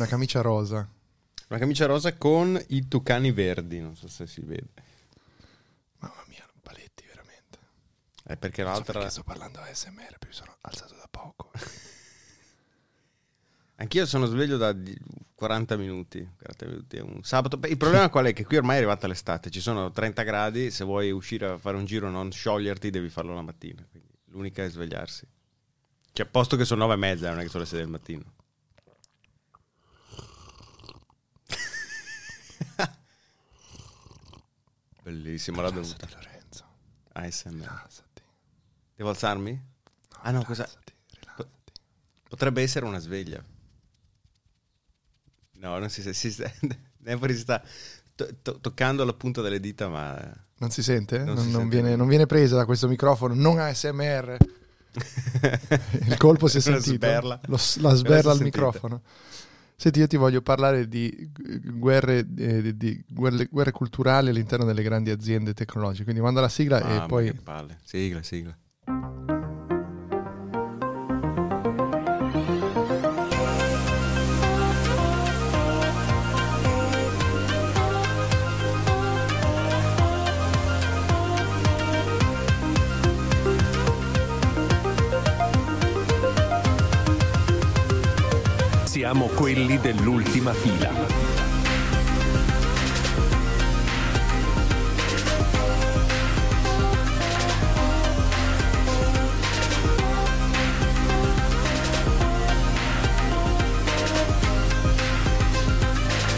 una camicia rosa. Una camicia rosa con i tucani verdi, non so se si vede. Mamma mia, Paletti, veramente. È perché Non so l'altra... perché sto parlando ASMR, perché sono alzato da poco. Anch'io sono sveglio da di- 40 minuti. 40 minuti è un sabato. Il problema qual è? Che qui ormai è arrivata l'estate, ci sono 30 gradi, se vuoi uscire a fare un giro e non scioglierti devi farlo la mattina. Quindi l'unica è svegliarsi. Cioè, a posto che sono 9 e mezza, non è che sono le 6 del mattino. Bellissimo la. Rilassati, Lorenzo. ASMR. Rilassati. Devo alzarmi? Ah no, cosa? Rilassati. Potrebbe essere una sveglia. No, non si, si, si si sta to- to- toccando la punta delle dita, ma... Non si sente? Non Non, si non sente viene, non viene presa da questo microfono, non ASMR. Il colpo si è sentito. sberla. Lo la sberla al sentita. microfono. Senti, io ti voglio parlare di guerre, eh, di- di guerre, guerre culturali all'interno delle grandi aziende tecnologiche. Quindi manda la sigla Mamma, e poi... Sigla, sigla. Siamo quelli dell'ultima fila.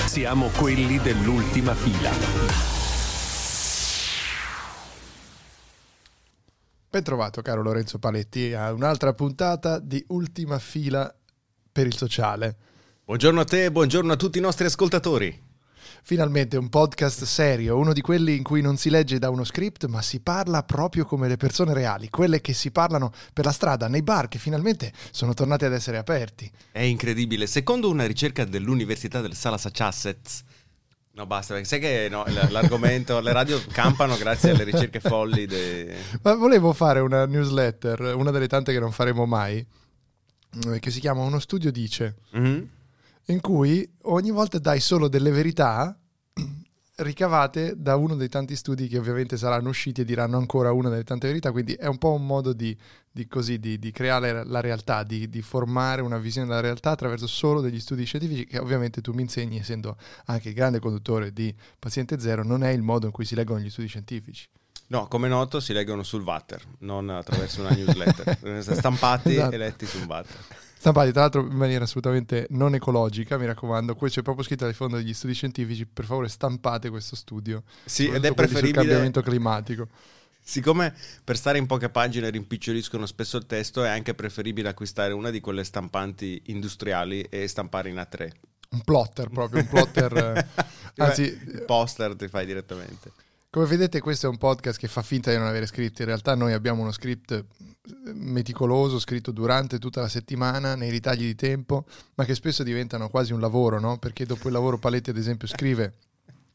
Siamo quelli dell'ultima fila. Ben trovato, caro Lorenzo Paletti, a un'altra puntata di Ultima Fila per il sociale. Buongiorno a te buongiorno a tutti i nostri ascoltatori. Finalmente un podcast serio, uno di quelli in cui non si legge da uno script, ma si parla proprio come le persone reali, quelle che si parlano per la strada, nei bar, che finalmente sono tornati ad essere aperti. È incredibile. Secondo una ricerca dell'Università del Massachusetts... No, basta, perché sai che no, l'argomento, le radio campano grazie alle ricerche folli de... Ma volevo fare una newsletter, una delle tante che non faremo mai, che si chiama Uno studio dice, Mhm. in cui ogni volta dai solo delle verità ricavate da uno dei tanti studi che ovviamente saranno usciti e diranno ancora una delle tante verità, quindi è un po' un modo di, di così, di, di creare la realtà, di, di formare una visione della realtà attraverso solo degli studi scientifici che ovviamente tu mi insegni, essendo anche il grande conduttore di Paziente Zero, non è il modo in cui si leggono gli studi scientifici. No, come noto si leggono sul Vatter, non attraverso una newsletter. Essere Stampati Esatto. e letti sul Vatter. Stampati tra l'altro in maniera assolutamente non ecologica, mi raccomando, questo è proprio scritto dal fondo degli studi scientifici, per favore stampate questo studio. Sì, ed è quelli sul preferibile... cambiamento climatico. Siccome per stare in poche pagine rimpiccioliscono spesso il testo, è anche preferibile acquistare una di quelle stampanti industriali e stampare in A3. Un plotter proprio, un plotter... eh, anzi, il poster ti fai direttamente. Come vedete questo è un podcast che fa finta di non avere script, in realtà noi abbiamo uno script eh, meticoloso, scritto durante tutta la settimana, nei ritagli di tempo, ma che spesso diventano quasi un lavoro, no? Perché dopo il lavoro Paletti ad esempio scrive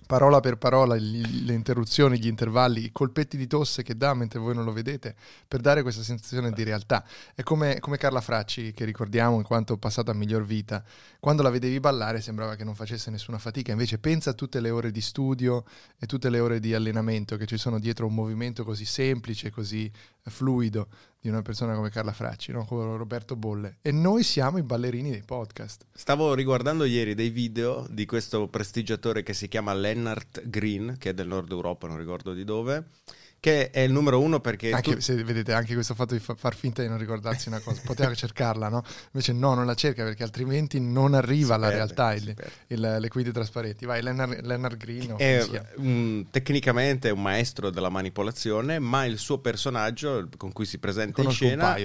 parola per parola gli- le interruzioni, gli intervalli, i colpetti di tosse che dà mentre voi non lo vedete, per dare questa sensazione di realtà. È come, come Carla Fracci, che ricordiamo in quanto passata a miglior vita. Quando la vedevi ballare sembrava che non facesse nessuna fatica, invece pensa a tutte le ore di studio e tutte le ore di allenamento che ci sono dietro un movimento così semplice, così fluido di una persona come Carla Fracci, no? come Roberto Bolle. E noi siamo i ballerini dei podcast. Stavo riguardando ieri dei video di questo prestigiatore che si chiama Lennart Green, che è del nord Europa, non ricordo di dove, che è il numero uno perché... Anche tu- se vedete anche questo fatto di fa- far finta di non ricordarsi una cosa, poteva cercarla, no? Invece no, non la cerca perché altrimenti non arriva alla realtà il- il- le guide trasparenti. Vai, Lennart Green. È un- tecnicamente è un maestro della manipolazione, ma il suo personaggio con cui si presenta in Conosco un scena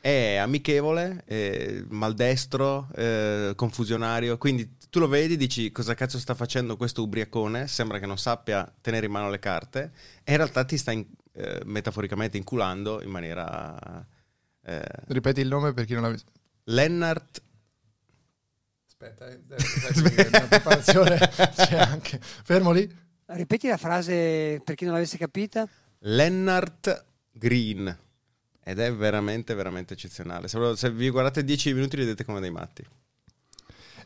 è amichevole, eh, maldestro, eh, confusionario. Quindi tu lo vedi, dici cosa cazzo sta facendo questo ubriacone? Sembra che non sappia tenere in mano le carte, e in realtà ti sta in- eh, metaforicamente inculando in maniera. eh, Ripeti il nome per chi non l'avesse... Lennart. Aspetta, eh, la preparazione c'è anche. Fermo lì. Ripeti la frase per chi non l'avesse capita. Lennart Green. Ed è veramente, veramente eccezionale. Se, se vi guardate 10 minuti, vedete come dei matti.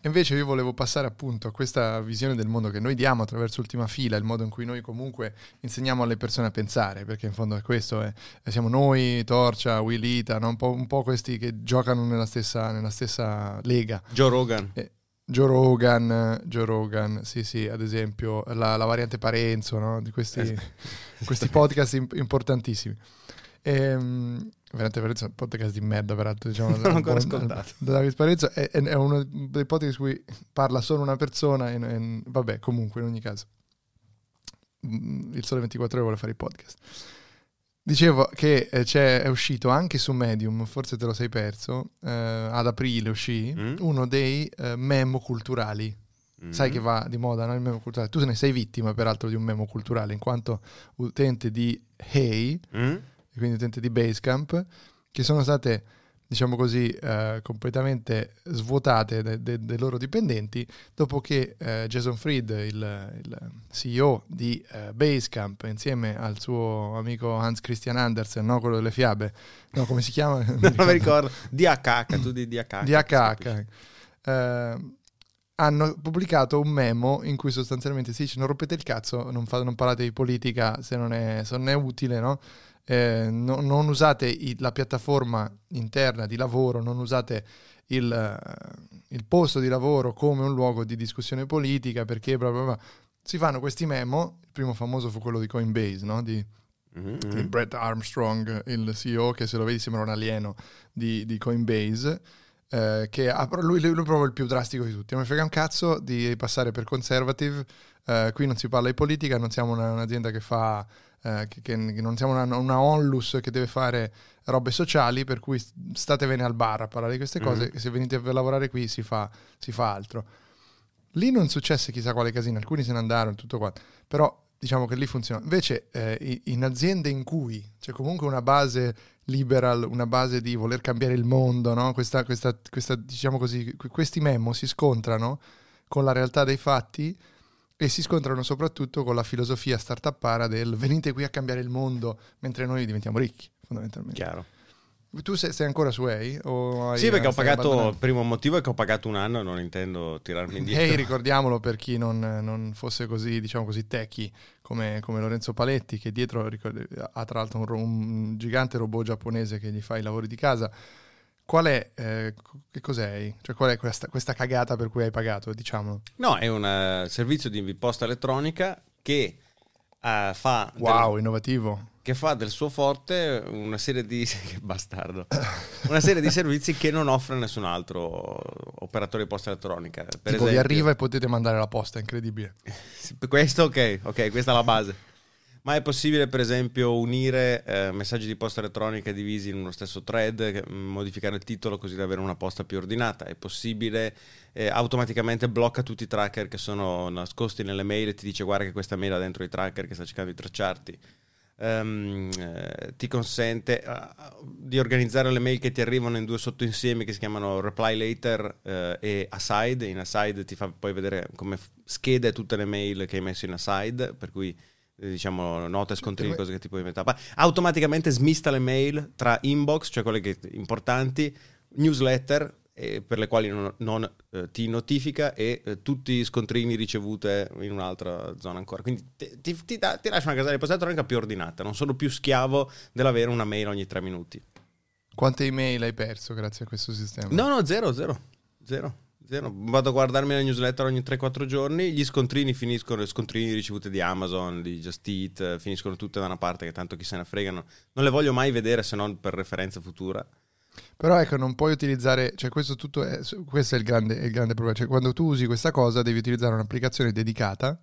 Invece io volevo passare appunto a questa visione del mondo che noi diamo attraverso Ultima Fila, il modo in cui noi comunque insegniamo alle persone a pensare, perché in fondo è questo, è, siamo noi, Torcia, Willita, no? un, po', un, po', questi che giocano nella stessa, nella stessa lega. Joe Rogan. E, Joe Rogan, Joe Rogan, sì sì, ad esempio la, la variante Parenzo, no? di questi, Eh. questi podcast imp- importantissimi. Ehm, veramente Parenzo è un podcast di merda, peraltro. Diciamo, Non l'ho ancora buon- ascoltato. da David Parenzo è, è- è uno dei podcast in cui parla solo una persona. E, e- vabbè, comunque, in ogni caso, Mm, il Sole 24 Ore vuole fare i podcast. Dicevo che eh, c'è, è uscito anche su Medium, forse te lo sei perso, eh, ad aprile uscì, Mm. uno dei eh, memo culturali. Sai che va di moda no? il memo culturale. Tu ne sei vittima, peraltro, di un memo culturale, in quanto utente di Hey, Mm? E quindi utente di Basecamp, che sono state, diciamo così, eh, completamente svuotate dai dai- dai loro dipendenti dopo che eh, Jason Fried, il, il CEO di eh, Basecamp, insieme al suo amico Hans Christian Andersen, no? quello delle fiabe, no, come si chiama? Non mi ricordo. DHH, tu di DHH. DHH. eh, hanno pubblicato un memo in cui sostanzialmente si dice non rompete il cazzo, non, fa- non parlate di politica se non è, se non è utile, no? Eh, no- non usate i- la piattaforma interna di lavoro, non usate il, eh, il posto di lavoro come un luogo di discussione politica perché bla bla bla. Si fanno questi memo, il primo famoso fu quello di Coinbase, no? di, Mm, di. Brett Armstrong, il CEO che se lo vedi sembra un alieno di, di Coinbase, eh, che ha, lui, lui è proprio il più drastico di tutti. Non mi frega un cazzo di passare per conservative, eh, qui non si parla di politica, non siamo una- un'azienda che fa, eh, che, che- non siamo una, una onlus che deve fare robe sociali, per cui statevene al bar a parlare di queste cose, e se venite a lavorare qui si fa, si fa altro. Lì non successe chissà quale casino, alcuni se ne andarono, tutto qua, però diciamo che lì funziona. Invece eh, in aziende in cui c'è comunque una base liberal, una base di voler cambiare il mondo, no? questa, questa, questa, diciamo così, que- questi memo si scontrano con la realtà dei fatti e si scontrano soprattutto con la filosofia startuppara del venite qui a cambiare il mondo mentre noi diventiamo ricchi, fondamentalmente. Chiaro. Tu sei, sei ancora su Way? Sì, perché ho pagato, il primo motivo è che ho pagato un anno e non intendo tirarmi indietro. Ehi, ricordiamolo per chi non, non fosse così, diciamo così, techy come, come Lorenzo Paletti, che dietro ricordi- ha tra l'altro un, un gigante robot giapponese che gli fa i lavori di casa. Qual è, eh, che cos'è? Cioè, qual è questa, questa cagata per cui hai pagato, diciamolo? No, è un eh, servizio di posta elettronica che eh, fa Wow, innovativo. Che fa del suo forte una serie di una serie di servizi che non offre nessun altro operatore di posta elettronica. Per tipo, vi esempio arriva e potete mandare la posta, incredibile. questo ok ok questa è la base. Ma è possibile per esempio unire eh, messaggi di posta elettronica divisi in uno stesso thread mm, modificare il titolo così da avere una posta più ordinata? È possibile? Eh, automaticamente blocca tutti i tracker che sono nascosti nelle mail e ti dice guarda che questa mail ha dentro i tracker che sta cercando di tracciarti Ehm, eh, ti consente eh, di organizzare le mail che ti arrivano in due sottoinsiemi che si chiamano reply later eh, e aside. In aside ti fa poi vedere come schede tutte le mail che hai messo in aside, per cui eh, diciamo note, scontrini, Come- cose che ti puoi mettere. Pa- Automaticamente smista le mail tra inbox, cioè quelle che importanti, newsletter eh, per le quali non, non, eh, ti notifica e eh, tutti i scontrini ricevute in un'altra zona ancora. Quindi ti, ti- ti dà- ti lascia una casella di posta elettronica più ordinata, non sono più schiavo dell'avere una mail ogni tre minuti. Quante email hai perso grazie a questo sistema? No, no, zero, zero, zero. Zero. Vado a guardarmi la newsletter ogni 3-4 giorni. Gli scontrini finiscono, i scontrini ricevuti di Amazon, di Just Eat, eh, finiscono tutte da una parte che tanto chi se ne fregano. Non le voglio mai vedere se non per referenza futura. Però ecco, non puoi utilizzare, cioè questo tutto è, questo è il grande, è il grande problema, cioè quando tu usi questa cosa devi utilizzare un'applicazione dedicata,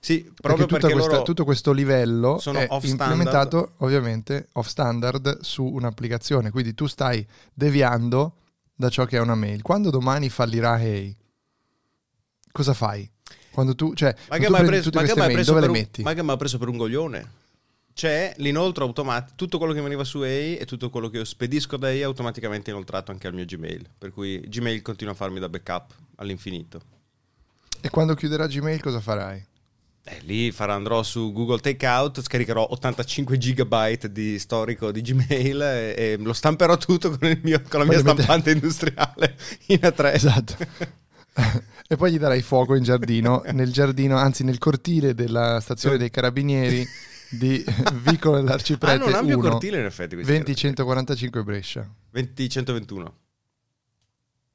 Sì, proprio perché perché, questa- loro tutto questo livello sono è implementato ovviamente off standard su un'applicazione, quindi tu stai deviando da ciò che è una mail. Quando domani fallirà Hey, cosa fai? Quando tu, cioè, Ma che mi hai preso per un coglione? C'è l'inoltro automatico, tutto quello che veniva su EI e tutto quello che io spedisco da EI è automaticamente inoltrato anche al mio Gmail. Per cui Gmail continua a farmi da backup all'infinito. E quando chiuderà Gmail cosa farai? Eh, lì farò, andrò su Google Takeout, scaricherò 85 gigabyte di storico di Gmail e, e lo stamperò tutto con, il mio- con la Poi mia le mette- stampante industriale in A3. Esatto. e poi gli darai fuoco in giardino, nel giardino, anzi nel cortile della stazione dei carabinieri di Vicolo Ah, dell'Arciprete non ampio 1, cortile in effetti. questi 20145 Brescia. 20-121.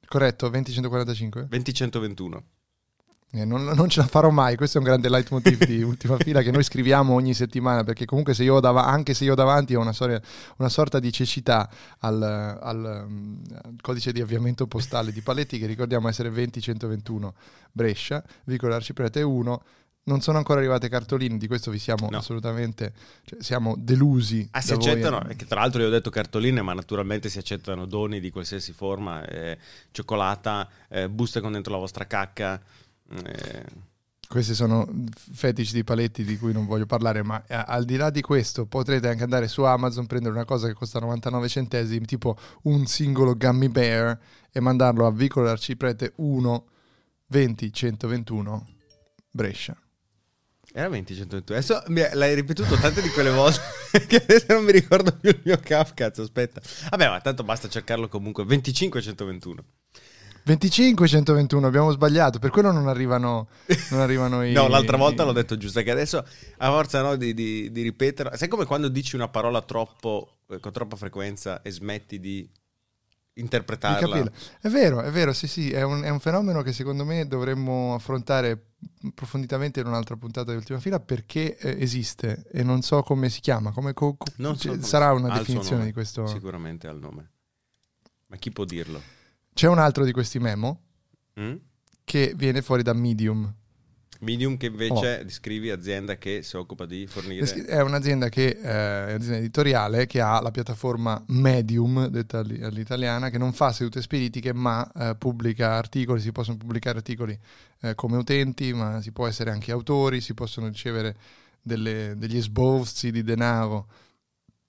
Corretto? 20145? 20-121. Eh, non, non ce la farò mai, questo è un grande leitmotiv di ultima fila che noi scriviamo ogni settimana perché comunque se dav- anche se io ho davanti ho una, storia- una sorta di cecità al, al, mm, al codice di avviamento postale di Paletti che ricordiamo essere 20121 Brescia, Vicolo Arciprete 1. Non sono ancora arrivate cartoline, di questo vi siamo No. assolutamente, cioè, siamo delusi. Ah, si voi. accettano, e che tra l'altro io ho detto cartoline, ma naturalmente si accettano doni di qualsiasi forma, eh, cioccolata, eh, buste con dentro la vostra cacca. eh, Questi sono fetici di paletti di cui non voglio parlare, ma eh, al di là di questo potrete anche andare su Amazon, prendere una cosa che costa 99 centesimi, tipo un singolo gummy bear, e mandarlo a Vicolo Arciprete 1 20 121 Brescia. Era 20-121. Adesso mi- l'hai ripetuto tante di quelle volte che adesso non mi ricordo più il mio cap, cazzo, aspetta. Vabbè, ma tanto basta cercarlo comunque. 25-121. 25 121, abbiamo sbagliato, per quello non arrivano, non arrivano i... No, l'altra volta l'ho detto giusto, che adesso a forza no, di, di, di ripeterla. Sai come quando dici una parola troppo, eh, con troppa frequenza e smetti di interpretarla? È vero, è vero, sì, sì, è un, è un fenomeno che secondo me dovremmo affrontare approfonditamente in un'altra puntata di ultima fila perché eh, esiste e non so come si chiama, come co- co- so cioè, come sarà una definizione nome. di questo. Sicuramente ha il nome. Ma chi può dirlo? C'è un altro di questi memo Mm? che viene fuori da Medium. Medium che invece Oh. descrivi azienda che si occupa di fornire... È un'azienda, che, eh, è un'azienda editoriale che ha la piattaforma Medium, detta alli- all'italiana, che non fa sedute spiritiche ma eh, pubblica articoli, si possono pubblicare articoli eh, come utenti, ma si può essere anche autori, si possono ricevere delle- degli esborsi di denaro,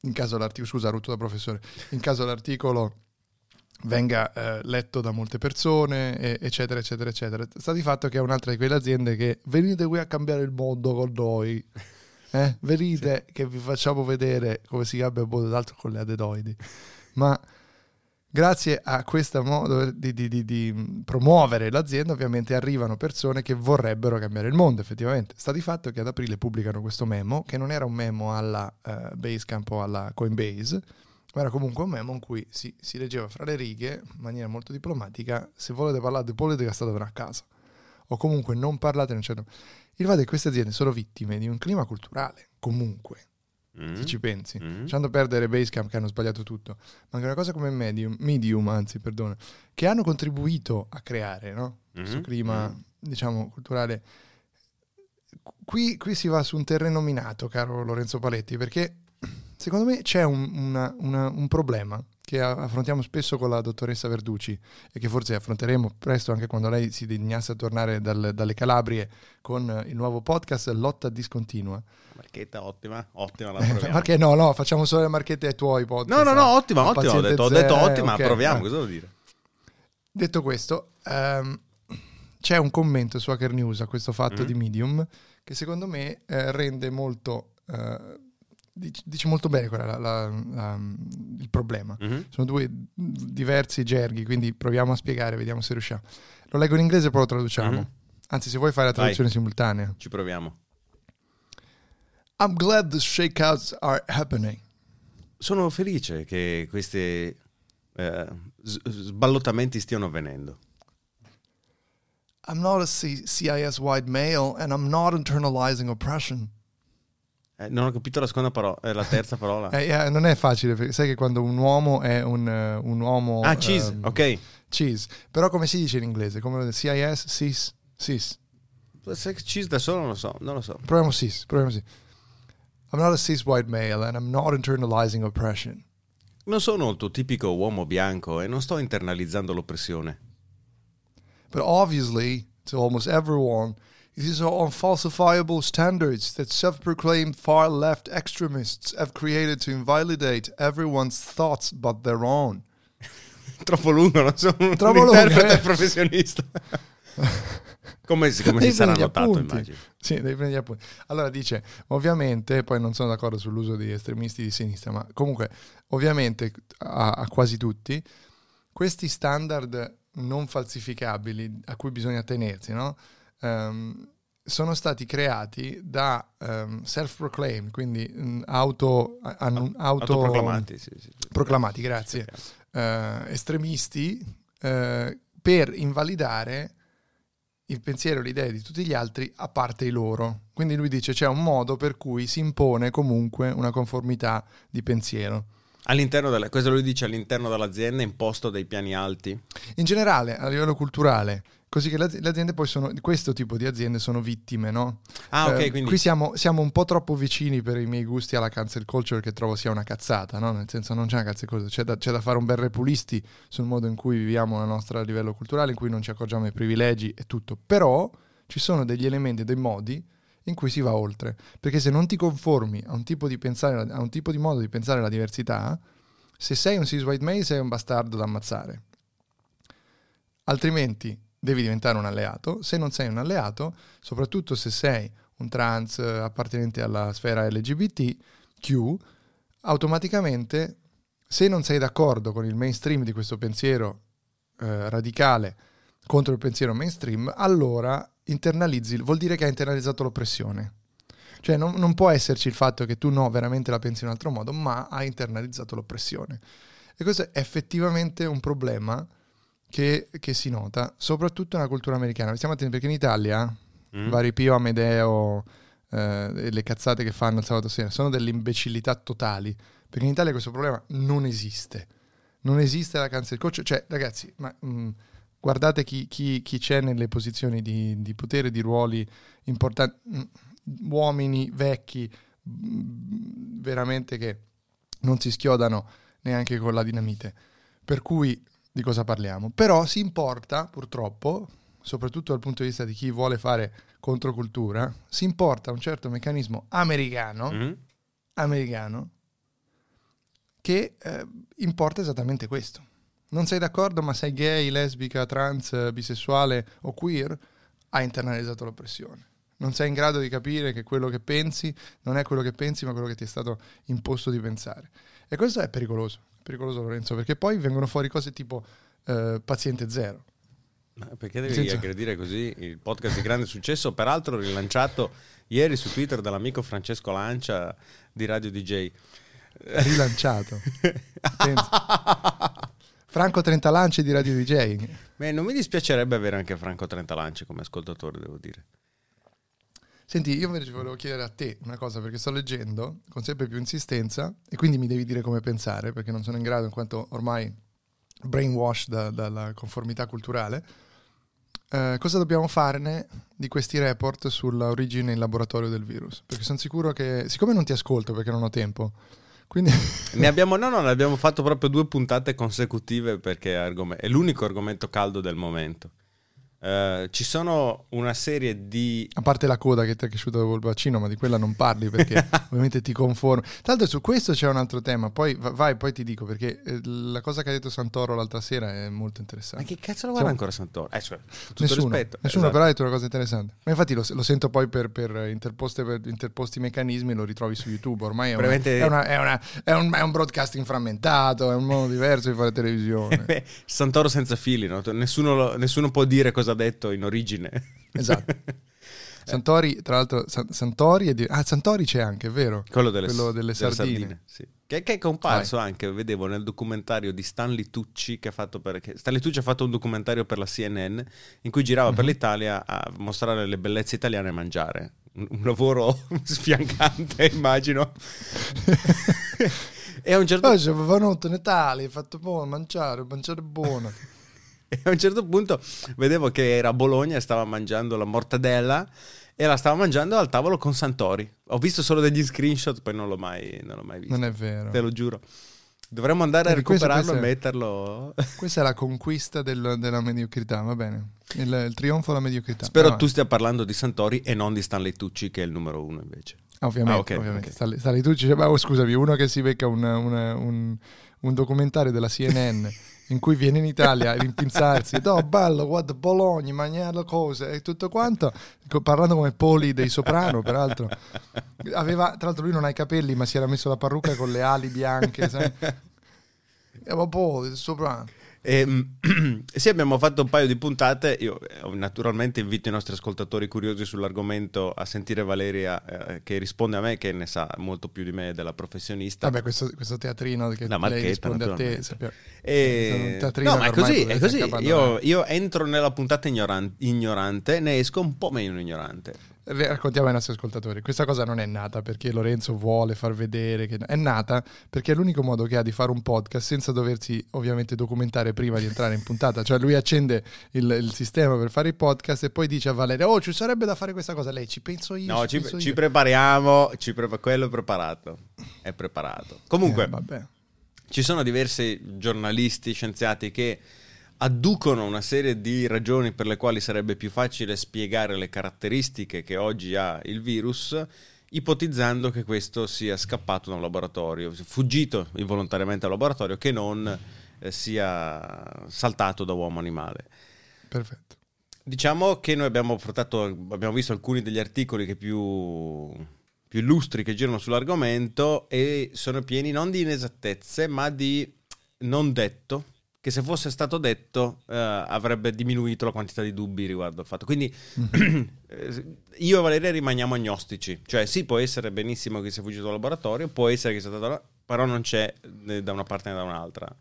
in caso l'articolo, scusa, rotto da professore, in caso l'articolo venga eh, letto da molte persone, e- eccetera, eccetera, eccetera. Sta di fatto che è un'altra di quelle aziende che venite qui a cambiare il mondo con noi. Eh? Venite che vi facciamo vedere come si cambia il mondo, d'altro con le adedoidi. Ma grazie a questo modo di, di- di- di promuovere l'azienda, ovviamente arrivano persone che vorrebbero cambiare il mondo, effettivamente. Sta di fatto che ad aprile pubblicano questo memo, che non era un memo alla eh, Basecamp o alla Coinbase, ma era comunque un memo in cui si, si leggeva fra le righe, in maniera molto diplomatica, se volete parlare di politica statevene a casa. O comunque non parlate, non c'è... Il fatto è che queste aziende sono vittime di un clima culturale, comunque, Mm? se ci pensi. Mm? Lasciando perdere Basecamp che hanno sbagliato tutto, ma anche una cosa come Medium, Medium anzi, perdono, che hanno contribuito a creare no? questo Mhm. clima, Mm. diciamo, culturale. Qui, qui si va su un terreno minato, caro Lorenzo Paletti, perché secondo me c'è un, una- una- un problema che affrontiamo spesso con la dottoressa Verducci e che forse affronteremo presto anche quando lei si dignasse a tornare dal- dalle Calabrie con eh, il nuovo podcast Lotta Discontinua. Marchetta ottima, ottima la proviamo. Perché no, no, facciamo solo le marchette ai tuoi podcast. No, no, no, ottima, Al ottima. Ho detto, ho detto ottima, ok, proviamo, cosa devo dire? Detto questo, ehm, c'è un commento su Hacker News a questo fatto Mm. di Medium che secondo me eh, rende molto, eh, dice, molto bene la- la- la- il problema. Mhm. Sono due diversi gerghi, quindi proviamo a spiegare, vediamo se riusciamo. Lo leggo in inglese e poi lo traduciamo. Mhm. Anzi, se vuoi fare la Vai. traduzione simultanea. Ci proviamo. I'm glad the shakeouts are happening. Sono felice che questi eh, sballottamenti stiano avvenendo. I'm not a C- CIS-wide male and I'm not internalizing oppression. Eh, non ho capito la seconda parola, eh, la terza parola. Eh, eh, non è facile, perché sai che quando un uomo è un, eh, un uomo... ah, cheese, ehm, ok. Cheese. Però come si dice in inglese? Come CIS? Cis? Cis. Se cheese da solo non lo so, non lo so. Proviamo cis, proviamo cis. I'm not a cis-white male and I'm not internalizing oppression. Non sono il tuo tipico uomo bianco e non sto internalizzando l'oppressione. But obviously, to almost everyone, is our unfalsifiable standards that self-proclaimed far-left extremists have created to invalidate everyone's thoughts but their own. Troppo lungo, non sono un Troppo lungo, interprete eh. professionista. come si, come si sarà notato, appunti. immagino. Sì, devi prendere appunti. Allora dice, ovviamente, poi non sono d'accordo sull'uso di estremisti di sinistra, ma comunque, ovviamente, a, a quasi tutti, questi standard non falsificabili a cui bisogna tenersi, no? Ehm, sono stati creati da ehm, self-proclaimed, quindi mm, auto, an- auto- Autoproclamati, sì, sì, sì. proclamati, grazie, eh, estremisti eh, per invalidare il pensiero e le idee di tutti gli altri a parte i loro. Quindi lui dice c'è un modo per cui si impone comunque una conformità di pensiero. All'interno della, questo lui dice all'interno dell'azienda imposto dei piani alti. In generale, a livello culturale, così che le az- le aziende poi sono, questo tipo di aziende sono vittime, no? Ah, ok, Eh, quindi Qui siamo, siamo un po' troppo vicini per i miei gusti alla cancel culture che trovo sia una cazzata, no? Nel senso non c'è una cancel culture, c'è da, c'è da fare un bel repulisti sul modo in cui viviamo la nostra a livello culturale, in cui non ci accorgiamo dei privilegi e tutto. Però ci sono degli elementi, dei modi in cui si va oltre. Perché se non ti conformi a un tipo di pensare, a un tipo di modo di pensare la diversità, se sei un cis white male sei un bastardo da ammazzare. Altrimenti devi diventare un alleato. Se non sei un alleato, soprattutto se sei un trans eh, appartenente alla sfera LGBTQ, automaticamente, se non sei d'accordo con il mainstream di questo pensiero eh, radicale contro il pensiero mainstream, allora internalizzi, vuol dire che hai internalizzato l'oppressione. Cioè non, non può esserci il fatto che tu no, veramente la pensi in un altro modo, ma hai internalizzato l'oppressione. E questo è effettivamente un problema che, che si nota, soprattutto nella cultura americana. Stiamo attenti perché in Italia Mm. vari Pio, Amedeo, eh, e le cazzate che fanno il sabato sera sono delle imbecillità totali. Perché in Italia questo problema non esiste. Non esiste la cancel culture. Cioè, ragazzi, ma, mh, guardate chi, chi- chi c'è nelle posizioni di, di potere, di ruoli importanti, mh, uomini vecchi, mh, veramente che non si schiodano neanche con la dinamite. Per cui di cosa parliamo? Però si importa, purtroppo, soprattutto dal punto di vista di chi vuole fare controcultura, si importa un certo meccanismo americano, Mhm. americano che eh, importa esattamente questo. Non sei d'accordo, ma sei gay, lesbica, trans, bisessuale o queer, hai internalizzato l'oppressione. Non sei in grado di capire che quello che pensi non è quello che pensi, ma quello che ti è stato imposto di pensare. E questo è pericoloso, è pericoloso Lorenzo, perché poi vengono fuori cose tipo eh, paziente zero. Ma perché devi Senza- aggredire così il podcast di grande successo? Peraltro rilanciato ieri su Twitter dall'amico Francesco Lancia di Radio DJ. Rilanciato. Franco Trentalanci di Radio DJ. Beh, non mi dispiacerebbe avere anche Franco Trentalanci come ascoltatore, devo dire. Senti, io invece volevo chiedere a te una cosa perché sto leggendo con sempre più insistenza e quindi mi devi dire come pensare perché non sono in grado in quanto ormai brainwash da- dalla conformità culturale. Eh, cosa dobbiamo farne di questi report sulla origine in laboratorio del virus? Perché sono sicuro che, siccome non ti ascolto perché non ho tempo, quindi Ne abbiamo, no, no, ne abbiamo fatto proprio due puntate consecutive perché è, argom- è l'unico argomento caldo del momento. Eh, ci sono una serie di... A parte la coda che ti è cresciuta dopo il vaccino, ma di quella non parli perché ovviamente ti conformi. Tra l'altro su questo c'è un altro tema, poi va- vai, poi ti dico perché eh, la cosa che ha detto Santoro l'altra sera è molto Ma interessante. che cazzo lo guarda ancora Santoro? Eh, cioè, tutto Nessuno, rispetto. nessuno Esatto. però ha detto una cosa interessante. Ma infatti lo, lo sento poi per, per interposte- per interposti meccanismi, lo ritrovi su YouTube. Ormai è, una- è, una- è una- è un, un broadcasting frammentato, è un modo diverso di fare televisione. Santoro senza fili, no? nessuno, lo- nessuno può dire cosa detto in origine. esatto. Santori, tra l'altro, San- Santori, è di- ah, Santori c'è anche, è vero? Quello delle, Quello delle sardine. sì. Che, che è comparso anche, vedevo nel documentario di Stanley Tucci che ha fatto per, che Stanley Tucci ha fatto un documentario per la CNN in cui girava Mhm. per l'Italia a mostrare le bellezze italiane a mangiare. Un, un lavoro sfiancante, immagino. e a un certo Poi c'è venuto Natale, hai fatto buono mangiare, mangiare buono. E a un certo punto vedevo che era a Bologna e stava mangiando la mortadella e la stava mangiando al tavolo con Santori. Ho visto solo degli screenshot, poi non l'ho mai, non l'ho mai visto. Non è vero. Te lo giuro. Dovremmo andare a Vedi, questo- recuperarlo e questo è- metterlo. Questa è la conquista del- della mediocrità, va bene. Il, il trionfo della mediocrità. Spero Vai tu stia parlando di Santori e non di Stanley Tucci, che è il numero uno invece. Ah, ovviamente, Ah, ok, ovviamente. ok. Stanley, Stanley Tucci "Ma, oh, scusami, uno che si becca una- una- un, un documentario della CNN in cui viene in Italia a rimpinzarsi, no, bello, guarda Bologna, mangiare le cose e tutto quanto, parlando come Poli dei Soprano, peraltro. Aveva, tra l'altro lui non ha i capelli, ma si era messo la parrucca con le ali bianche, sai? Eh, ma Poli, Soprano. Ehm, sì, abbiamo fatto un paio di puntate. Io eh, naturalmente invito i nostri ascoltatori curiosi sull'argomento a sentire Valeria eh, che risponde a me, che ne sa molto più di me della professionista. Vabbè, questo, questo teatrino che La lei risponde a te. sappiamo- E- No, ma è così, è così. Io, abbandonare. io entro nella puntata ignoran- ignorante, ne esco un po' meno ignorante. Raccontiamo ai nostri ascoltatori. Questa cosa non è nata perché Lorenzo vuole far vedere che è nata perché è l'unico modo che ha di fare un podcast senza doversi ovviamente documentare prima di entrare in puntata. Cioè lui accende il, il sistema per fare i podcast e poi dice a Valeria "Oh, ci sarebbe da fare questa cosa". Lei ci penso io. No, ci, penso ci io". prepariamo, ci prepa- quello è preparato. È preparato. Comunque, Eh, vabbè. Ci sono diversi giornalisti, scienziati che adducono una serie di ragioni per le quali sarebbe più facile spiegare le caratteristiche che oggi ha il virus, ipotizzando che questo sia scappato da un laboratorio, fuggito involontariamente dal laboratorio, che non eh, sia saltato da uomo animale. Perfetto. Diciamo che noi abbiamo portato, abbiamo visto alcuni degli articoli che più, più illustri che girano sull'argomento e sono pieni non di inesattezze, ma di non detto, che se fosse stato detto eh, avrebbe diminuito la quantità di dubbi riguardo al fatto. Quindi eh, io e Valeria rimaniamo agnostici, cioè sì, può essere benissimo che sia fuggito dal laboratorio, può essere che sia stato però non c'è né da una parte né da un'altra.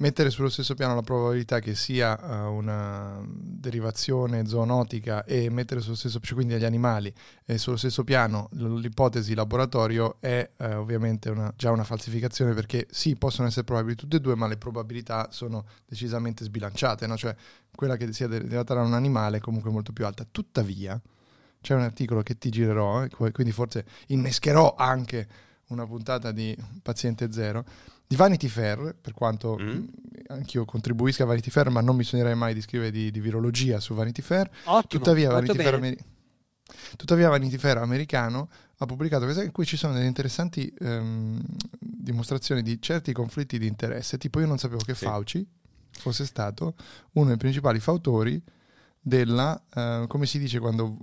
Mettere sullo stesso piano la probabilità che sia eh, una derivazione zoonotica e mettere sullo stesso cioè quindi agli animali e sullo stesso piano l'ipotesi laboratorio è eh, ovviamente una- già una falsificazione perché sì, possono essere probabili tutte e due, ma le probabilità sono decisamente sbilanciate, no? cioè quella che sia derivata da un animale è comunque molto più alta. Tuttavia, c'è un articolo che ti girerò, eh, quindi forse innescherò anche una puntata di Paziente Zero, di Vanity Fair, per quanto Mm. anch'io contribuisca a Vanity Fair, ma non mi sognerei mai di scrivere di, di virologia su Vanity Fair. Ottimo, Tuttavia, Vanity Fair, ameri- Tuttavia Vanity Fair americano ha pubblicato questa in cui ci sono delle interessanti ehm, dimostrazioni di certi conflitti di interesse. Tipo, io non sapevo che Sì. Fauci fosse stato uno dei principali fautori della, eh, come si dice quando,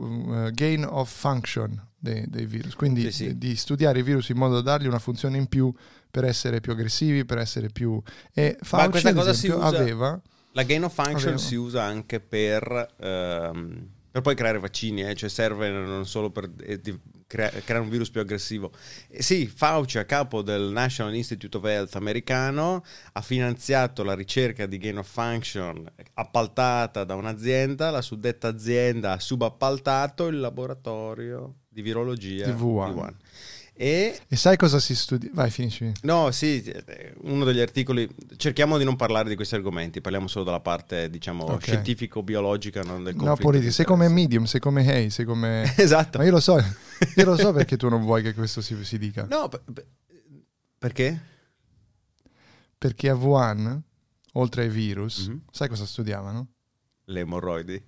eh, gain of function dei, dei virus, quindi Sì, sì. di studiare i virus in modo da dargli una funzione in più per essere più aggressivi, per essere più... E Fauci, questa ad cosa si esempio, usa- aveva... La gain of function Avevo. si usa anche per, ehm, per poi creare vaccini, eh, cioè serve non solo per eh, crea- creare un virus più aggressivo. E sì, Fauci, a capo del National Institute of Health americano, ha finanziato la ricerca di gain of function appaltata da un'azienda, la suddetta azienda ha subappaltato il laboratorio di virologia Di Wuhan. E E sai cosa si studia? Vai, finisci. No, sì, uno degli articoli. Cerchiamo di non parlare di questi argomenti, parliamo solo della parte, diciamo, Ok. scientifico-biologica, non del No, conflitto politico. di Sei come. Medium, sei come Hey, sei come... Esatto. Ma io lo so, io lo so perché tu non vuoi che questo si, si dica. No, per- per- perché? Perché a Wuhan, oltre ai virus, Mhm. sai cosa studiavano? Le emorroidi.